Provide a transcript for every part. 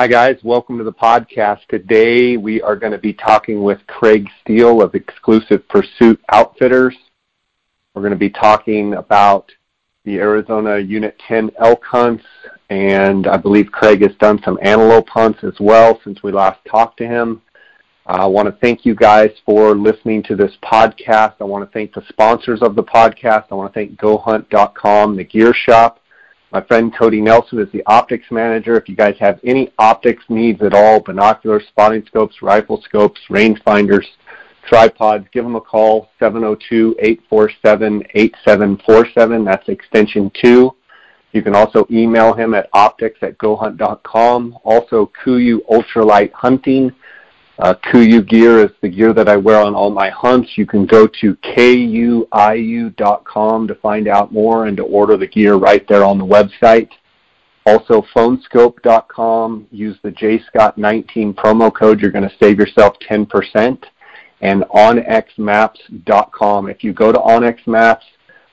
Hi, guys. Welcome to the podcast. Today we are going to be talking with Craig Steele of Exclusive Pursuit Outfitters. We're going to be talking about the Arizona Unit 10 elk hunts, and I believe Craig has done some antelope hunts as well since we last talked to him. I want to thank you guys for listening to this podcast. I want to thank the sponsors of the podcast. I want to thank GoHunt.com, the gear shop. My friend Cody Nelson is the optics manager. If you guys have any optics needs at all, binoculars, spotting scopes, rifle scopes, rangefinders, tripods, give them a call, 702-847-8747. That's extension 2. You can also email him at optics at gohunt.com. Also, Kuiu Ultralight Hunting. Uh, Kuiu gear is the gear that I wear on all my hunts. You can go to kuiu.com to find out more and to order the gear right there on the website. Also, phoneskope.com. Use the JScott19 promo code. You're going to save yourself 10% and onxmaps.com. If you go to onX Maps,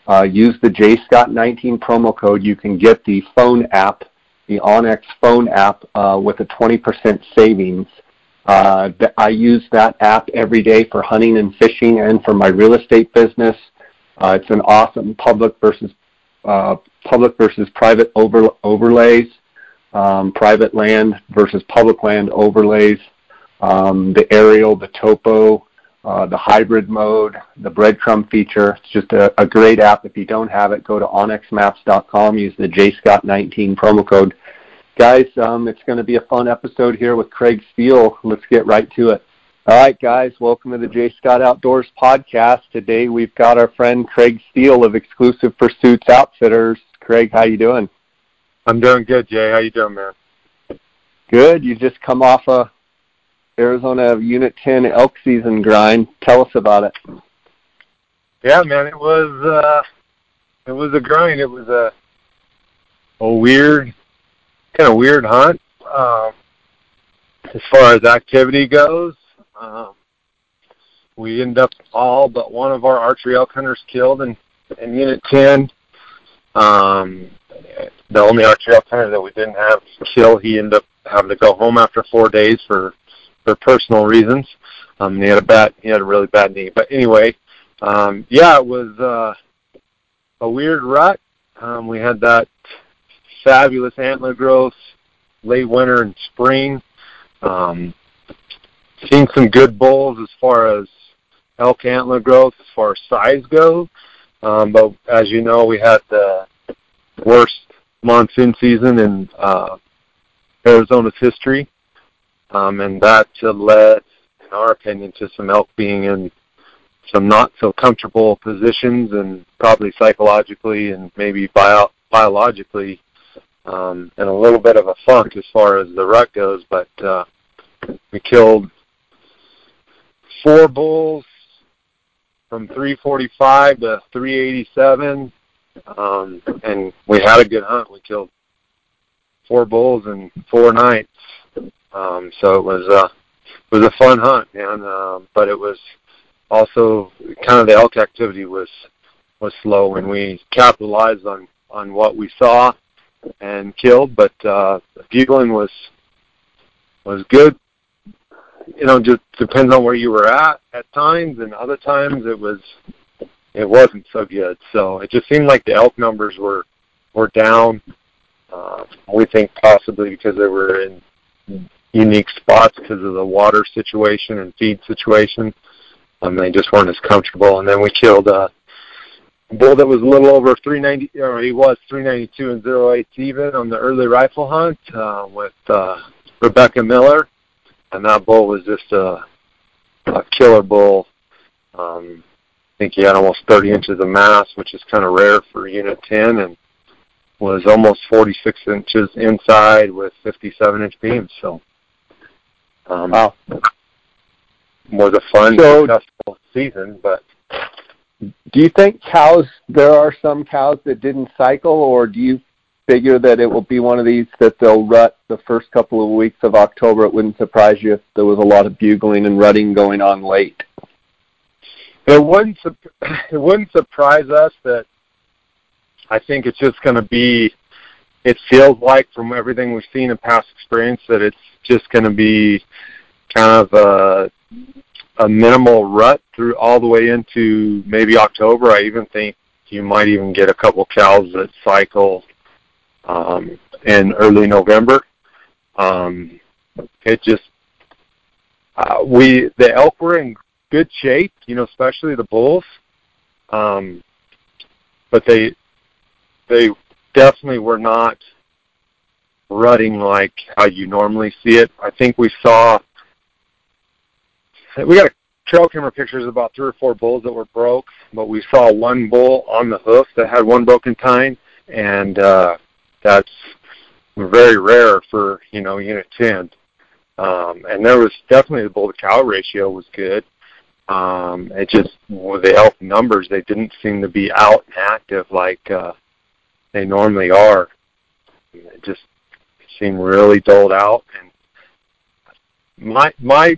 uh, use the JScott19 promo code, you can get the phone app, the onX phone app, uh, with a 20% savings. Uh, I use that app every day for hunting and fishing and for my real estate business. Uh, it's an awesome public versus uh, public versus private over, overlays, um, private land versus public land overlays, um, the aerial, the topo, uh, the hybrid mode, the breadcrumb feature. It's just a, a, great app. If you don't have it, go to onxmaps.com, use the JScott19 promo code. Guys, um, it's going to be a fun episode here with Craig Steele. Let's get right to it. All right, guys, welcome to the J Scott Outdoors podcast. Today we've got our friend Craig Steele of Exclusive Pursuits Outfitters. Craig, how you doing? I'm doing good, Jay. How you doing, man? Good. You just come off a Arizona Unit 10 elk season grind. Tell us about it. Yeah, man, it was uh it was a grind. It was a a weird kind of weird hunt. Um as far as activity goes. Um we end up all but one of our archery elk hunters killed in in Unit 10. Um the only archery elk hunter that we didn't have kill, he ended up having to go home after four days for for personal reasons. Um, he had a bad, he had a really bad knee. But anyway, um, yeah, it was uh, a weird rut. Um, we had that fabulous antler growth late winter and spring. Um, seen some good bulls as far as elk antler growth, as far as size goes. Um, but as you know, we had the worst monsoon season in uh, Arizona's history um, and that led, in our opinion, to some elk being in some not so comfortable positions and probably psychologically and maybe bio- biologically um, in a little bit of a funk as far as the rut goes. But uh, we killed four bulls from 345 to 387, um, and we had a good hunt. We killed four bulls in four nights, um, so it was uh, was a fun hunt, man. Uh, but it was also kind of the elk activity was was slow, and we capitalized on on what we saw and killed. But uh, bugling was was good. You know, just depends on where you were at at times, and other times it was it wasn't so good. So it just seemed like the elk numbers were were down. Uh, we think possibly because they were in unique spots because of the water situation and feed situation. Um, they just weren't as comfortable. And then we killed a bull that was a little over 390, or he was 392 and 08 even on the early rifle hunt uh, with uh, Rebecca Miller, and that bull was just a, a killer bull. Um, I think he had almost 30 inches of mass, which is kind of rare for Unit 10, and was almost 46 inches inside with 57 inch beams. So um, wow. Was a fun, so, successful season, but. Do you think cows? There are some cows that didn't cycle, or do you figure that it will be one of these that they'll rut the first couple of weeks of October? It wouldn't surprise you if there was a lot of bugling and rutting going on late. It wouldn't. It wouldn't surprise us that. I think it's just going to be it feels like from everything we've seen in past experience that it's just going to be kind of a, a minimal rut through all the way into maybe October. I even think you might even get a couple cows that cycle um, in early November. Um, it just uh, we the elk were in good shape, you know, especially the bulls. Um, but they they definitely were not rutting like how you normally see it. I think we saw we got trail camera pictures of about three or four bulls that were broke, but we saw one bull on the hoof that had one broken tine, and uh, that's very rare for you know unit ten. Um, and there was definitely the bull to cow ratio was good. Um, it just with the elk numbers, they didn't seem to be out and active like uh, they normally are. It just seemed really doled out. And my my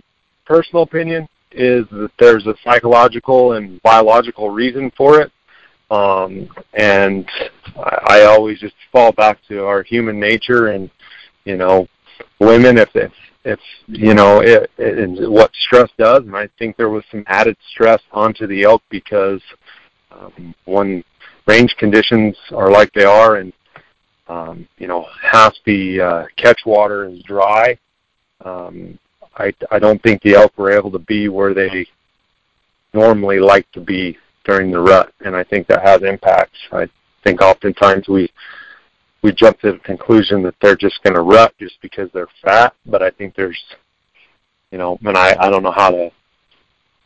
personal opinion is that there's a psychological and biological reason for it. Um, and I, I always just fall back to our human nature and you know women if if you know it, it, what stress does and i think there was some added stress onto the elk because um, when range conditions are like they are and um, you know half the uh, catch water is dry um, I, I don't think the elk were able to be where they normally like to be during the rut and i think that has impacts i think oftentimes we we jump to the conclusion that they're just going to rut just because they're fat. But I think there's, you know, and I I don't know how to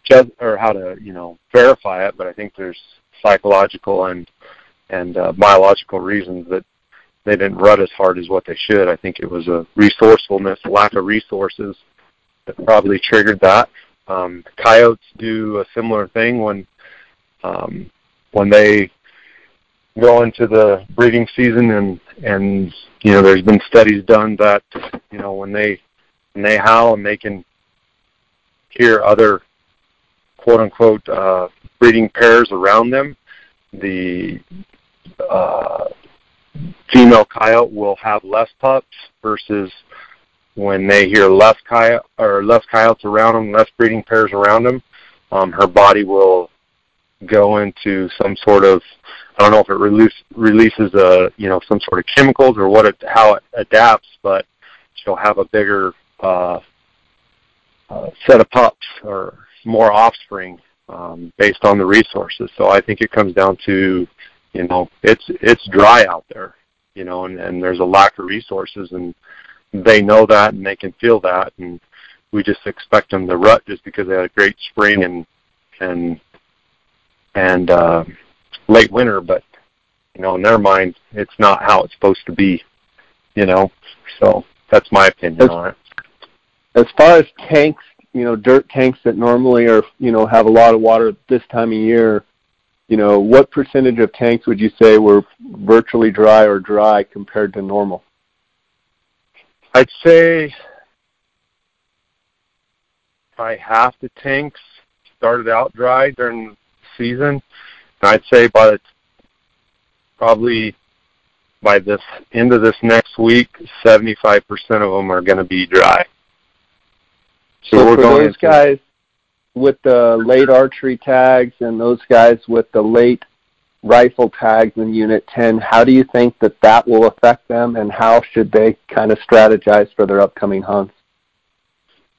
judge or how to you know verify it, but I think there's psychological and and uh, biological reasons that they didn't rut as hard as what they should. I think it was a resourcefulness, lack of resources that probably triggered that. Um, coyotes do a similar thing when um, when they go into the breeding season and and you know there's been studies done that you know when they when they howl and they can hear other quote unquote uh, breeding pairs around them the uh, female coyote will have less pups versus when they hear less coyote or less coyotes around them, less breeding pairs around them, um, her body will go into some sort of I don't know if it release, releases a you know some sort of chemicals or what it, how it adapts, but she'll have a bigger uh, uh, set of pups or more offspring um, based on the resources. So I think it comes down to you know it's it's dry out there, you know, and, and there's a lack of resources, and they know that and they can feel that, and we just expect them to rut just because they had a great spring and and and uh, late winter, but you know, in their mind, it's not how it's supposed to be. You know, so that's my opinion as, on it. As far as tanks, you know, dirt tanks that normally are, you know, have a lot of water this time of year, you know, what percentage of tanks would you say were virtually dry or dry compared to normal? I'd say probably half the tanks started out dry during the season, I'd say by the, probably by this end of this next week, 75% of them are going to be dry. So, so we're for going those guys with the late archery tags and those guys with the late rifle tags in Unit 10, how do you think that that will affect them, and how should they kind of strategize for their upcoming hunts?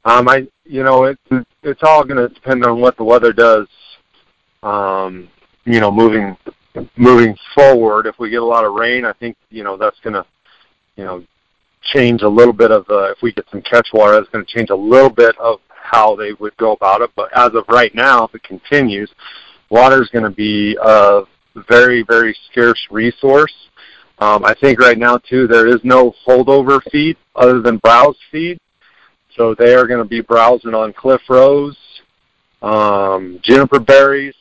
Um, I, you know, it's it's all going to depend on what the weather does. Um, you know, moving moving forward, if we get a lot of rain, I think you know that's going to you know change a little bit of uh, if we get some catch water, that's going to change a little bit of how they would go about it. But as of right now, if it continues, water is going to be a very very scarce resource. Um, I think right now too there is no holdover feed other than browse feed, so they are going to be browsing on cliff rose, um, juniper berries,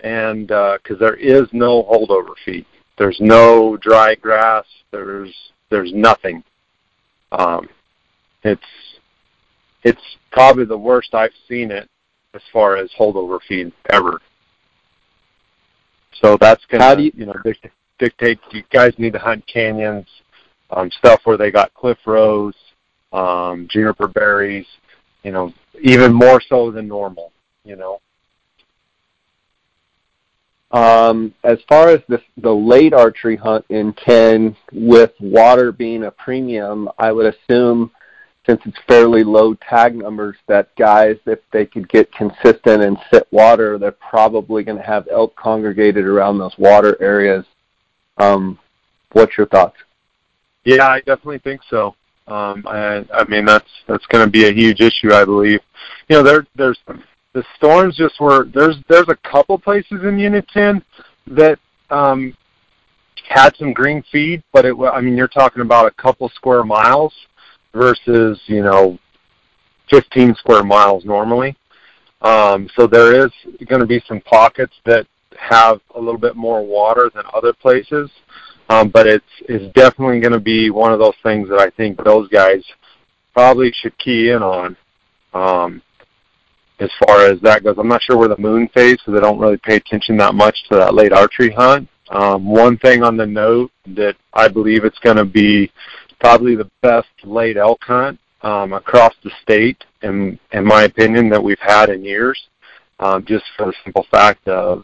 and because uh, there is no holdover feed, there's no dry grass, there's there's nothing. Um, it's it's probably the worst I've seen it as far as holdover feed ever. So that's gonna, how do you, you know, they, dictates you guys need to hunt canyons, um, stuff where they got cliff rose, um, juniper berries, you know, even more so than normal, you know. Um, as far as the, the late archery hunt in Ken, with water being a premium, I would assume since it's fairly low tag numbers that guys, if they could get consistent and sit water, they're probably going to have elk congregated around those water areas. Um, what's your thoughts? Yeah, I definitely think so. Um, I, I mean, that's that's going to be a huge issue, I believe. You know, there there's the storms just were there's there's a couple places in Unit 10 that um, had some green feed, but it I mean, you're talking about a couple square miles versus you know 15 square miles normally. Um, so there is going to be some pockets that have a little bit more water than other places, um, but it's it's definitely going to be one of those things that I think those guys probably should key in on. Um, as far as that goes, I'm not sure where the moon phase because I don't really pay attention that much to that late archery hunt. Um, one thing on the note that I believe it's going to be probably the best late elk hunt um, across the state, in in my opinion, that we've had in years. Um, just for the simple fact of,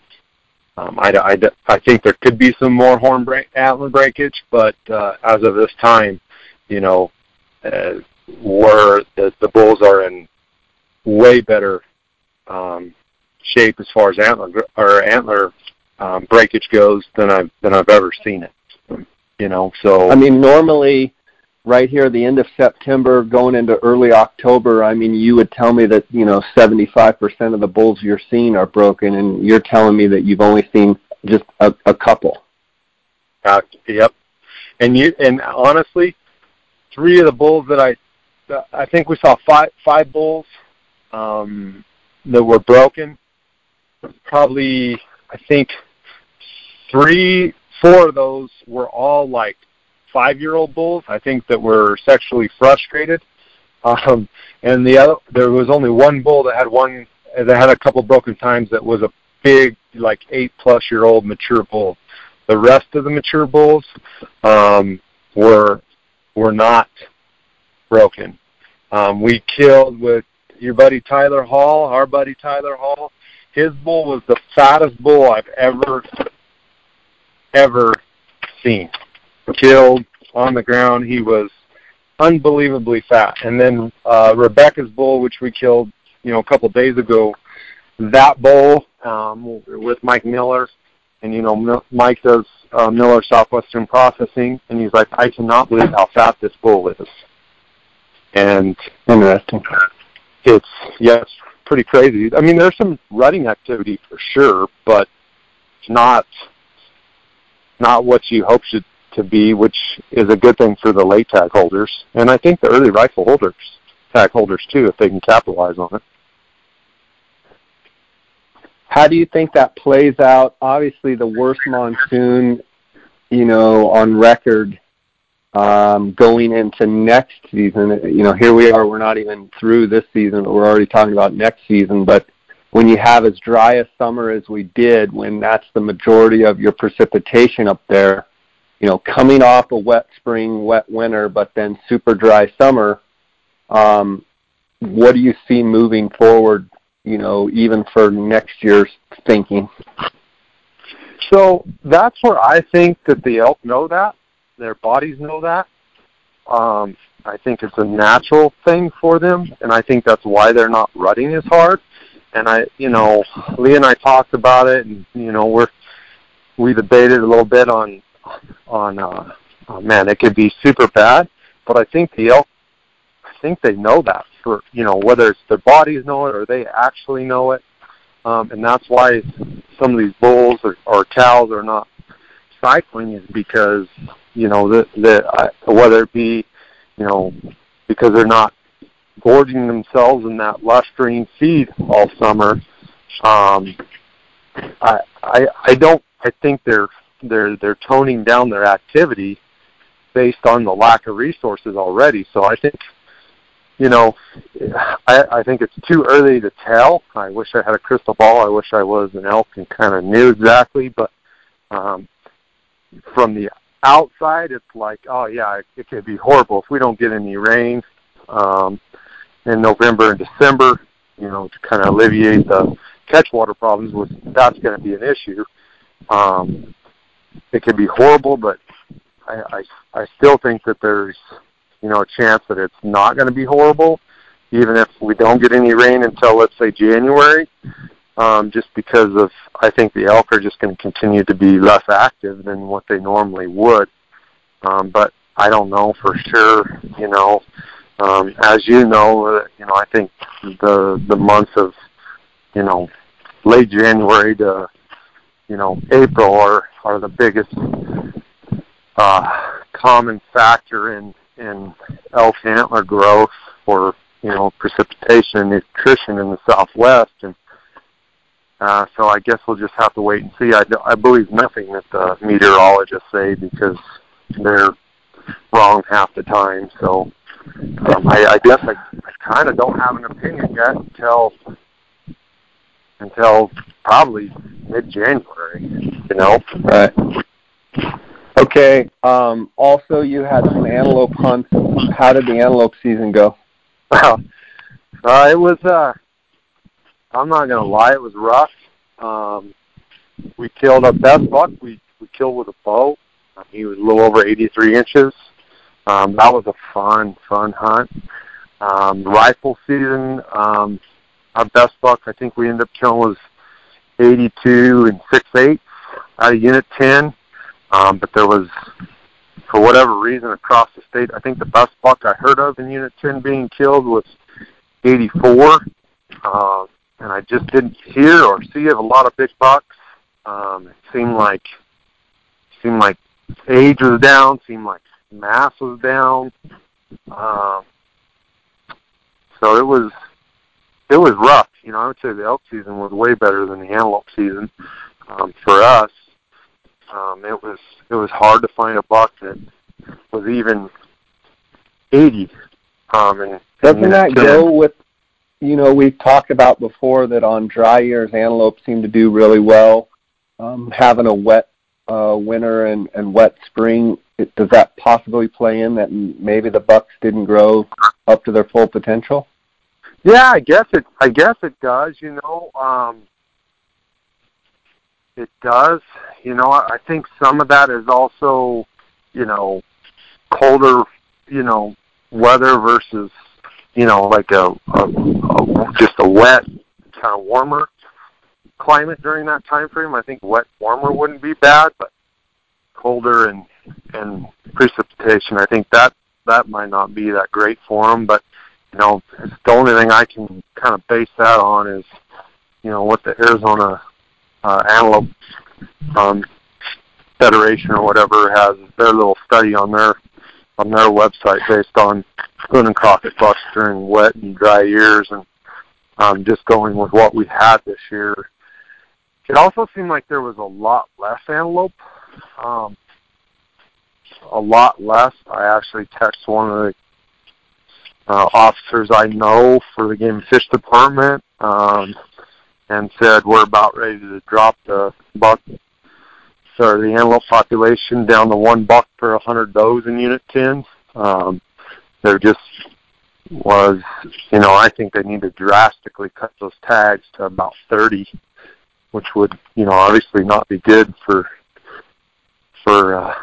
um, I, I, I think there could be some more horn break, antler breakage, but uh, as of this time, you know, uh, where the, the bulls are in way better um, shape as far as antler or antler um, breakage goes than I've than I've ever seen it. You know, so I mean, normally right here the end of September going into early October, I mean, you would tell me that, you know, 75% of the bulls you're seeing are broken, and you're telling me that you've only seen just a, a couple. Uh, yep. And you and honestly, three of the bulls that I I think we saw five five bulls um, that were broken. Probably I think three four of those were all like five-year-old bulls. I think that were sexually frustrated, um, and the other there was only one bull that had one that had a couple broken tines that was a big like eight-plus-year-old mature bull. The rest of the mature bulls um, were were not broken. Um, we killed with your buddy Tyler Hall, our buddy Tyler Hall. His bull was the fattest bull I've ever ever seen killed on the ground. He was unbelievably fat. And then uh, Rebecca's bull, which we killed, you know, a couple of days ago, that bull um, with Mike Miller, and you know, Mike does uh, Miller Southwestern Processing, and he's like, I cannot believe how fat this bull is. And interesting. It's yes, pretty crazy. I mean, there's some rutting activity for sure, but it's not not what you hope should to be, which is a good thing for the late tag holders, and I think the early rifle holders, tag holders too, if they can capitalize on it. How do you think that plays out? Obviously, the worst monsoon, you know, on record um, going into next season. You know, here we are. We're not even through this season. We're already talking about next season. But when you have as dry a summer as we did, when that's the majority of your precipitation up there, you know, coming off a wet spring, wet winter, but then super dry summer, um, what do you see moving forward, you know, even for next year's thinking? So that's where I think that the elk know that. Their bodies know that. Um, I think it's a natural thing for them, and I think that's why they're not rutting as hard. And I, you know, Lee and I talked about it, and you know, we're we debated a little bit on on uh, oh man, it could be super bad. But I think the elk, I think they know that for you know whether it's their bodies know it or they actually know it, um, and that's why some of these bulls or, or cows are not cycling is because you know the the uh, whether it be you know because they're not gorging themselves in that lush green feed all summer. Um, I I I don't I think they're they're they're toning down their activity based on the lack of resources already. So I think, you know, I, I think it's too early to tell. I wish I had a crystal ball. I wish I was an elk and kind of knew exactly. But um, from the outside, it's like, oh yeah, it, it could be horrible if we don't get any rain um, in November and December. You know, to kind of alleviate the catch water problems, was that's going to be an issue. Um, it can be horrible, but I, I I still think that there's you know a chance that it's not going to be horrible, even if we don't get any rain until let's say January um, just because of I think the elk are just going to continue to be less active than what they normally would. Um, but I don't know for sure. You know, um, as you know, uh, you know I think the the months of you know late January to you know April are are the biggest uh, common factor in in elk antler growth for you know precipitation and nutrition in the Southwest and uh, so I guess we'll just have to wait and see. I, I believe nothing that the meteorologists say because they're wrong half the time. So um, I, I guess I, I kind of don't have an opinion yet until until probably mid-January. You know. Right. Okay. Um, also, you had some antelope hunts. How did the antelope season go? Well, uh, it was uh, I'm not gonna lie, it was rough. Um, we killed our best buck. We we killed with a bow. Um, he was a little over 83 inches. Um, that was a fun fun hunt. Um, rifle season, um, our best buck I think we ended up killing was 82 and six eighths out of Unit 10. Um, but there was, for whatever reason, across the state, I think the best buck I heard of in Unit 10 being killed was 84. Uh, and I just didn't hear or see of a lot of big bucks. Um, it seemed like seemed like age was down, seemed like mass was down. Um, so it was it was rough. You know, I would say the elk season was way better than the antelope season um, for us. Um, it was it was hard to find a buck that was even eighty. Um, and doesn't that go with you know, we've talked about before that on dry years, antelope seem to do really well. Um, having a wet uh, winter and, and wet spring, it, does that possibly play in that maybe the bucks didn't grow up to their full potential? Yeah, I guess it. I guess it does. You know, um, it does. You know, I, I think some of that is also, you know, colder, you know, weather versus you know, like a, a, a just a wet, kind of warmer climate during that time frame. I think wet, warmer wouldn't be bad, but colder and and precipitation, I think that that might not be that great for them. But you know, the only thing I can kind of base that on is, you know, what the Arizona uh, Antelope um, Federation or whatever has their little study on their on their website based on Boone and Crockett bucks during wet and dry years, and um, just going with what we had this year. It also seemed like there was a lot less antelope. Um, a lot less. I actually texted one of the uh, officers I know for the game and fish department um, and said we're about ready to drop the buck sorry, the antelope population down to one buck per 100 does in Unit 10. Um, there just was, you know, I think they need to drastically cut those tags to about 30, which would, you know, obviously not be good for for uh,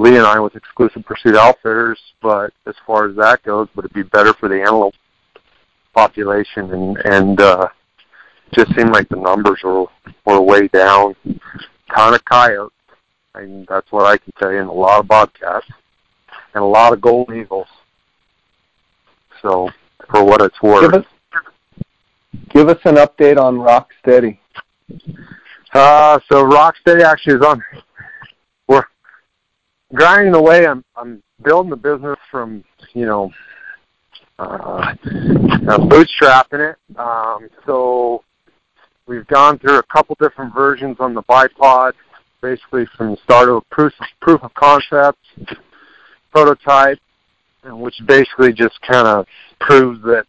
Lee and I with exclusive pursuit outfitters. But as far as that goes, would it be better for the antelope population? And and uh, just seemed like the numbers were were way down. Ton of coyotes. and that's what I can tell you, and a lot of bobcats and a lot of golden eagles. So, for what it's worth. Give us, give us an update on Rocksteady. Uh, so Rocksteady actually is on. Grinding away. I'm I'm building the business from you know uh, uh, bootstrapping it. Um, so we've gone through a couple different versions on the bipod, basically from the start of proof proof of concept, prototype, which basically just kind of proves that,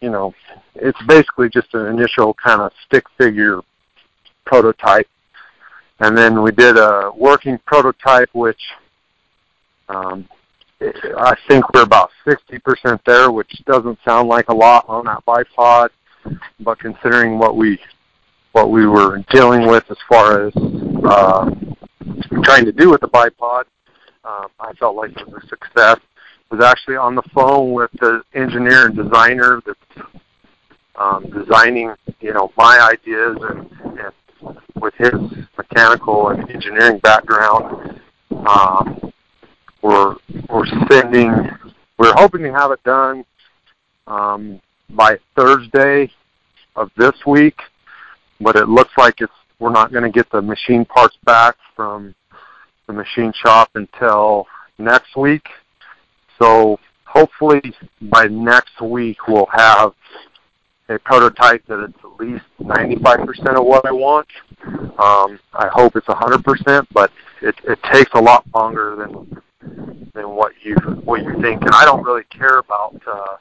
you know, it's basically just an initial kind of stick figure prototype. and then we did a working prototype, which um, I think we're about 60% there, which doesn't sound like a lot on that bipod, but considering what we what we were dealing with as far as uh, trying to do with the bipod, uh, I felt like it was a success. I was actually on the phone with the engineer and designer that's um, designing, you know, my ideas and, and with his mechanical and engineering background. Um, we're we're sending. We're hoping to have it done um, by Thursday of this week, but it looks like it's we're not going to get the machine parts back from the machine shop until next week. So hopefully by next week we'll have a prototype that it's at least 95% of what I want. Um, I hope it's 100%, but it, it takes a lot longer than than what you what you think. And I don't really care about. Uh,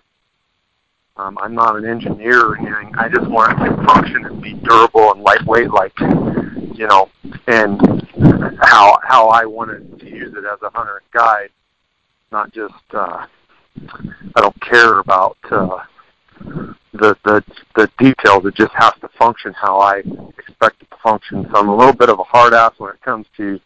um, I'm not an engineer or anything. I just want it to function and be durable and lightweight, like you know, and how how I wanted to use it as a hunter and guide, not just. Uh, I don't care about uh, the the the details. It just has to function how I expect it to function. So I'm a little bit of a hard ass when it comes to,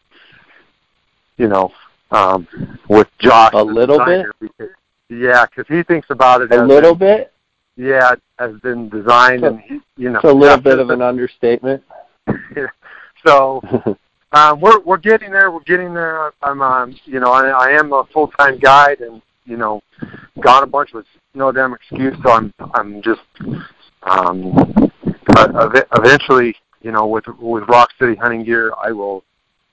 you know, um, with Josh. A little bit. Because, yeah, because he thinks about it. A little bit. Yeah, has been designed, so, and he, you know, it's a little bit of an understatement. so um, we're we're getting there. We're getting there. I'm, um, you know, I, I am a full time guide, and you know, gone a bunch with no damn excuse. So I'm I'm just um, uh, eventually, you know, with with Rocksteady Hunting Gear, I will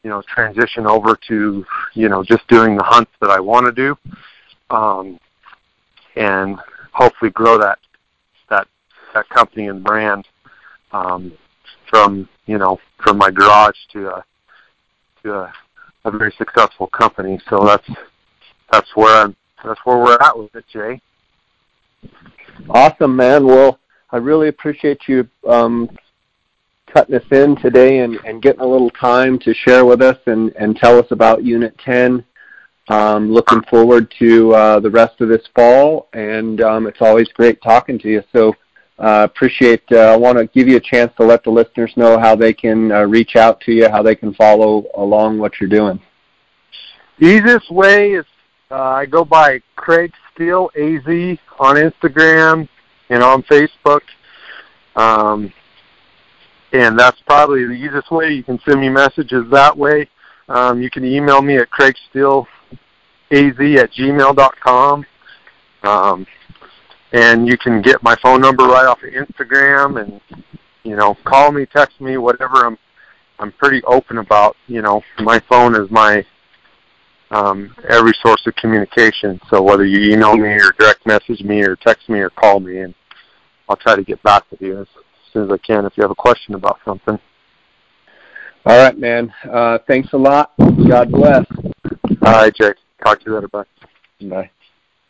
you know, transition over to, you know, just doing the hunts that I want to do, um, and hopefully grow that that that company and brand um, from you know from my garage to a to a, a very successful company. So that's that's where I'm that's where we're at with it, Jay. Awesome, man. Well, I really appreciate you um, cutting us in today and, and getting a little time to share with us and, and tell us about Unit 10. Um, looking forward to uh, the rest of this fall, and um, it's always great talking to you. So uh, appreciate. Uh, I want to give you a chance to let the listeners know how they can uh, reach out to you, how they can follow along what you're doing. Easiest way is uh, I go by Craig Steele AZ on Instagram and on Facebook. Um, and that's probably the easiest way. You can send me messages that way. Um, you can email me at craigsteeleaz at gmail.com. Um, and you can get my phone number right off of Instagram and, you know, call me, text me, whatever. I'm, I'm pretty open about, you know, my phone is my, um, every source of communication. So whether you email me or direct message me or text me or call me and I'll try to get back with you soon as I can if you have a question about something. All right, man. Uh, thanks a lot. God bless. All right, Jake. Talk to you later. Bye. Bye.